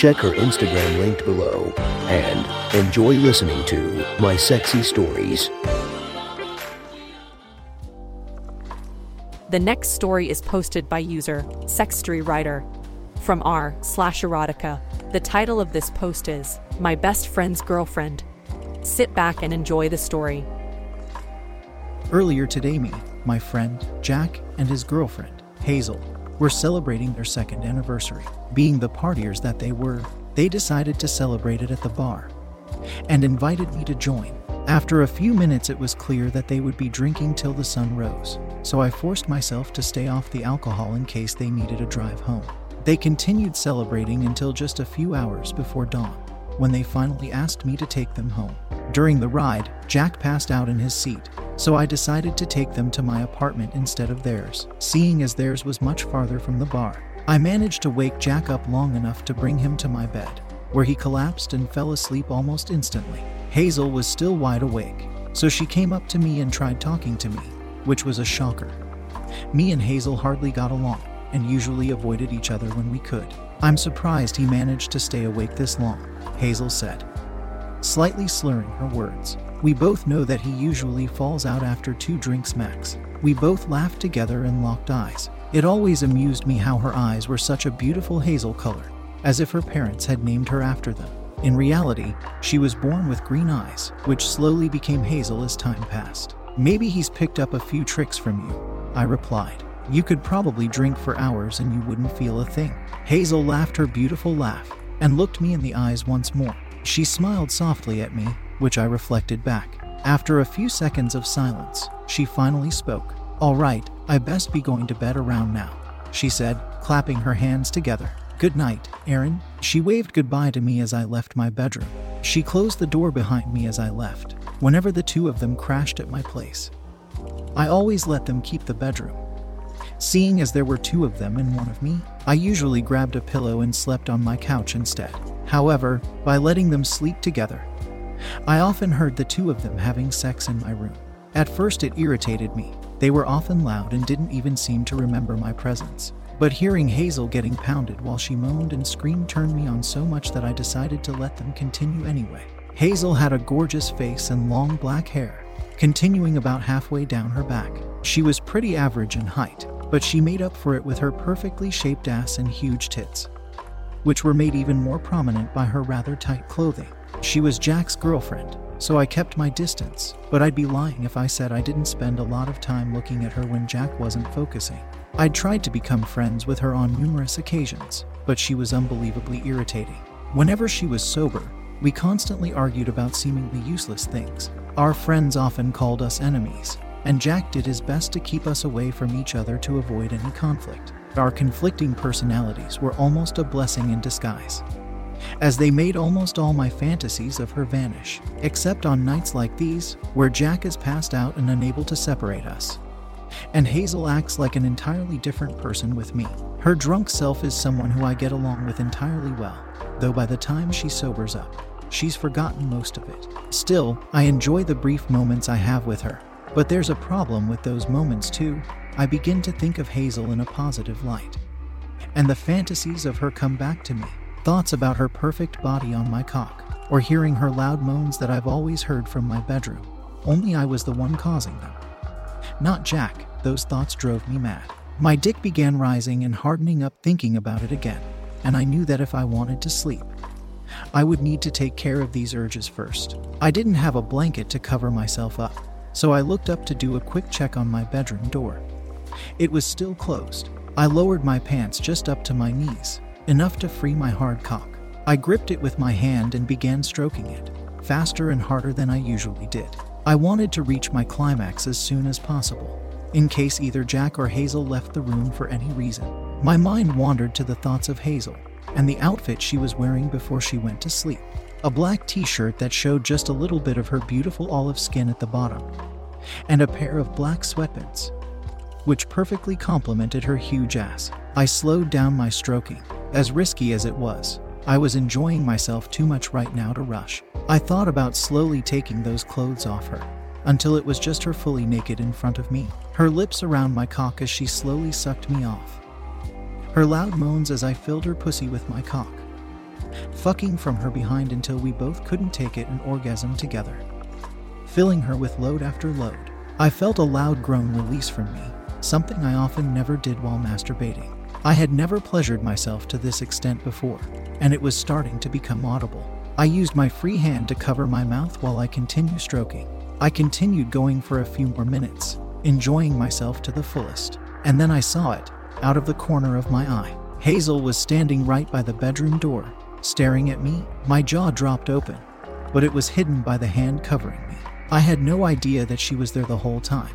Check her Instagram linked below and enjoy listening to My Sexy Stories. The next story is posted by user Sextory Writer from r slash erotica. The title of this post is My Best Friend's Girlfriend. Sit back and enjoy the story. Earlier today, me, my friend, Jack, and his girlfriend, Hazel, were celebrating their second anniversary. Being the partiers that they were, they decided to celebrate it at the bar and invited me to join. After a few minutes, it was clear that they would be drinking till the sun rose, so I forced myself to stay off the alcohol in case they needed a drive home. They continued celebrating until just a few hours before dawn, when they finally asked me to take them home. During the ride, Jack passed out in his seat, so I decided to take them to my apartment instead of theirs, seeing as theirs was much farther from the bar. I managed to wake Jack up long enough to bring him to my bed, where he collapsed and fell asleep almost instantly. Hazel was still wide awake, so she came up to me and tried talking to me, which was a shocker. Me and Hazel hardly got along and usually avoided each other when we could. I'm surprised he managed to stay awake this long, Hazel said, slightly slurring her words. We both know that he usually falls out after two drinks max. We both laughed together and locked eyes. It always amused me how her eyes were such a beautiful hazel color, as if her parents had named her after them. In reality, she was born with green eyes, which slowly became hazel as time passed. Maybe he's picked up a few tricks from you, I replied. You could probably drink for hours and you wouldn't feel a thing. Hazel laughed her beautiful laugh and looked me in the eyes once more. She smiled softly at me, which I reflected back. After a few seconds of silence, she finally spoke. All right, I best be going to bed around now, she said, clapping her hands together. Good night, Aaron. She waved goodbye to me as I left my bedroom. She closed the door behind me as I left. Whenever the two of them crashed at my place, I always let them keep the bedroom. Seeing as there were two of them and one of me, I usually grabbed a pillow and slept on my couch instead. However, by letting them sleep together, I often heard the two of them having sex in my room. At first, it irritated me. They were often loud and didn't even seem to remember my presence. But hearing Hazel getting pounded while she moaned and screamed turned me on so much that I decided to let them continue anyway. Hazel had a gorgeous face and long black hair, continuing about halfway down her back. She was pretty average in height, but she made up for it with her perfectly shaped ass and huge tits, which were made even more prominent by her rather tight clothing. She was Jack's girlfriend, so I kept my distance, but I'd be lying if I said I didn't spend a lot of time looking at her when Jack wasn't focusing. I'd tried to become friends with her on numerous occasions, but she was unbelievably irritating. Whenever she was sober, we constantly argued about seemingly useless things. Our friends often called us enemies, and Jack did his best to keep us away from each other to avoid any conflict. Our conflicting personalities were almost a blessing in disguise, as they made almost all my fantasies of her vanish, except on nights like these, where Jack is passed out and unable to separate us. And Hazel acts like an entirely different person with me. Her drunk self is someone who I get along with entirely well, though by the time she sobers up, she's forgotten most of it. Still, I enjoy the brief moments I have with her, but there's a problem with those moments too. I begin to think of Hazel in a positive light. And the fantasies of her come back to me. Thoughts about her perfect body on my cock, or hearing her loud moans that I've always heard from my bedroom. Only I was the one causing them. Not Jack, those thoughts drove me mad. My dick began rising and hardening up thinking about it again, and I knew that if I wanted to sleep, I would need to take care of these urges first. I didn't have a blanket to cover myself up, so I looked up to do a quick check on my bedroom door. It was still closed. I lowered my pants just up to my knees, enough to free my hard cock. I gripped it with my hand and began stroking it, faster and harder than I usually did. I wanted to reach my climax as soon as possible, in case either Jack or Hazel left the room for any reason. My mind wandered to the thoughts of Hazel and the outfit she was wearing before she went to sleep. a black t shirt that showed just a little bit of her beautiful olive skin at the bottom, and a pair of black sweatpants, which perfectly complemented her huge ass. I slowed down my stroking. As risky as it was, I was enjoying myself too much right now to rush. I thought about slowly taking those clothes off her until it was just her fully naked in front of me, her lips around my cock as she slowly sucked me off. Her loud moans as I filled her pussy with my cock, fucking from her behind until we both couldn't take it and orgasm together, filling her with load after load. I felt a loud groan release from me, something I often never did while masturbating. I had never pleasured myself to this extent before, and it was starting to become audible. I used my free hand to cover my mouth while I continued stroking. I continued going for a few more minutes, enjoying myself to the fullest. And then I saw it, out of the corner of my eye. Hazel was standing right by the bedroom door, staring at me. My jaw dropped open, but it was hidden by the hand covering me. I had no idea that she was there the whole time,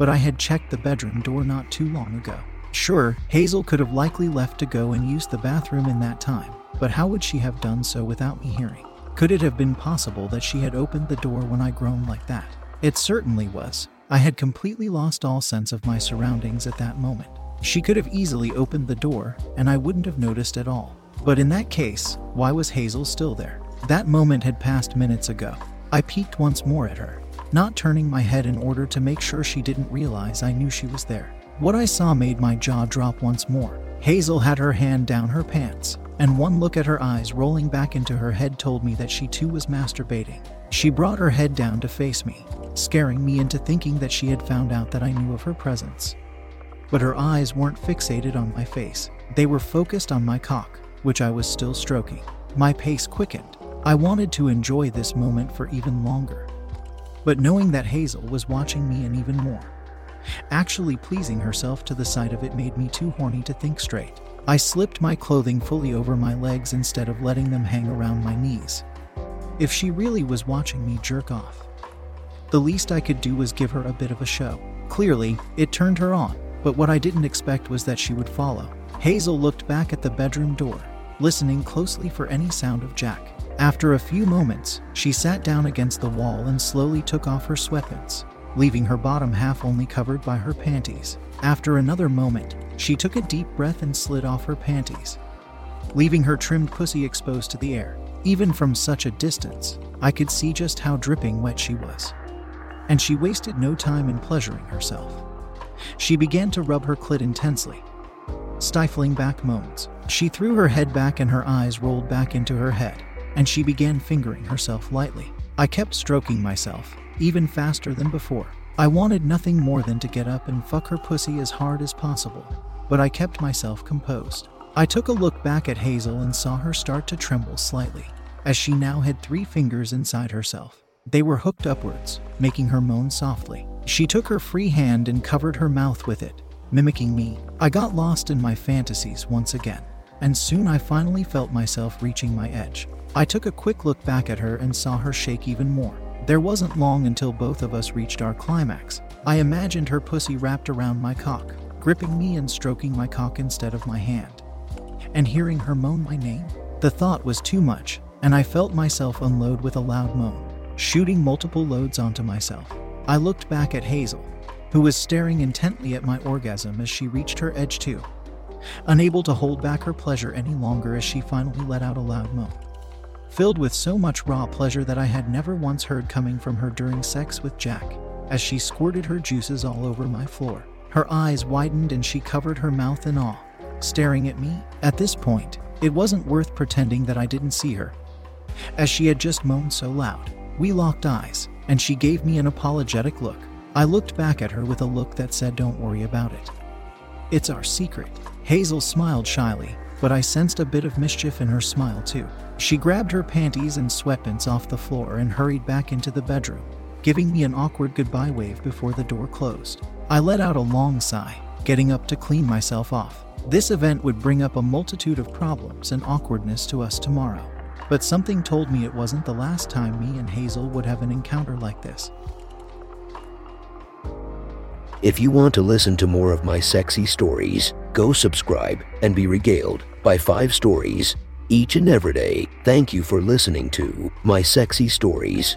but I had checked the bedroom door not too long ago. Sure, Hazel could have likely left to go and use the bathroom in that time, but how would she have done so without me hearing? Could it have been possible that she had opened the door when I groaned like that? It certainly was. I had completely lost all sense of my surroundings at that moment. She could have easily opened the door, and I wouldn't have noticed at all. But in that case, why was Hazel still there? That moment had passed minutes ago. I peeked once more at her, not turning my head in order to make sure she didn't realize I knew she was there. What I saw made my jaw drop once more. Hazel had her hand down her pants, and one look at her eyes rolling back into her head told me that she too was masturbating. She brought her head down to face me, scaring me into thinking that she had found out that I knew of her presence. But her eyes weren't fixated on my face, they were focused on my cock, which I was still stroking. My pace quickened. I wanted to enjoy this moment for even longer. But knowing that Hazel was watching me and even more, Actually pleasing herself to the sight of it made me too horny to think straight. I slipped my clothing fully over my legs instead of letting them hang around my knees. If she really was watching me jerk off, the least I could do was give her a bit of a show. Clearly, it turned her on, but what I didn't expect was that she would follow. Hazel looked back at the bedroom door, listening closely for any sound of Jack. After a few moments, she sat down against the wall and slowly took off her sweatpants leaving her bottom half only covered by her panties. After another moment, she took a deep breath and slid off her panties, leaving her trimmed pussy exposed to the air. Even from such a distance, I could see just how dripping wet she was. And she wasted no time in pleasuring herself. She began to rub her clit intensely, stifling back moans. She threw her head back and her eyes rolled back into her head, and she began fingering herself lightly. I kept stroking myself, even faster than before. I wanted nothing more than to get up and fuck her pussy as hard as possible, but I kept myself composed. I took a look back at Hazel and saw her start to tremble slightly, as she now had three fingers inside herself. They were hooked upwards, making her moan softly. She took her free hand and covered her mouth with it, mimicking me. I got lost in my fantasies once again, and soon I finally felt myself reaching my edge. I took a quick look back at her and saw her shake even more. There wasn't long until both of us reached our climax. I imagined her pussy wrapped around my cock, gripping me and stroking my cock instead of my hand. And hearing her moan my name? The thought was too much, and I felt myself unload with a loud moan, shooting multiple loads onto myself. I looked back at Hazel, who was staring intently at my orgasm as she reached her edge too, unable to hold back her pleasure any longer as she finally let out a loud moan filled with so much raw pleasure that I had never once heard coming from her during sex with Jack, as she squirted her juices all over my floor. Her eyes widened and she covered her mouth in awe, staring at me. At this point, it wasn't worth pretending that I didn't see her, as she had just moaned so loud. We locked eyes, and she gave me an apologetic look. I looked back at her with a look that said, Don't worry about it. It's our secret. Hazel smiled shyly, but I sensed a bit of mischief in her smile, too. She grabbed her panties and sweatpants off the floor and hurried back into the bedroom, giving me an awkward goodbye wave before the door closed. I let out a long sigh, getting up to clean myself off. This event would bring up a multitude of problems and awkwardness to us tomorrow, but something told me it wasn't the last time me and Hazel would have an encounter like this. If you want to listen to more of my sexy stories, go subscribe and be regaled by five stories each and every day. Thank you for listening to My Sexy Stories.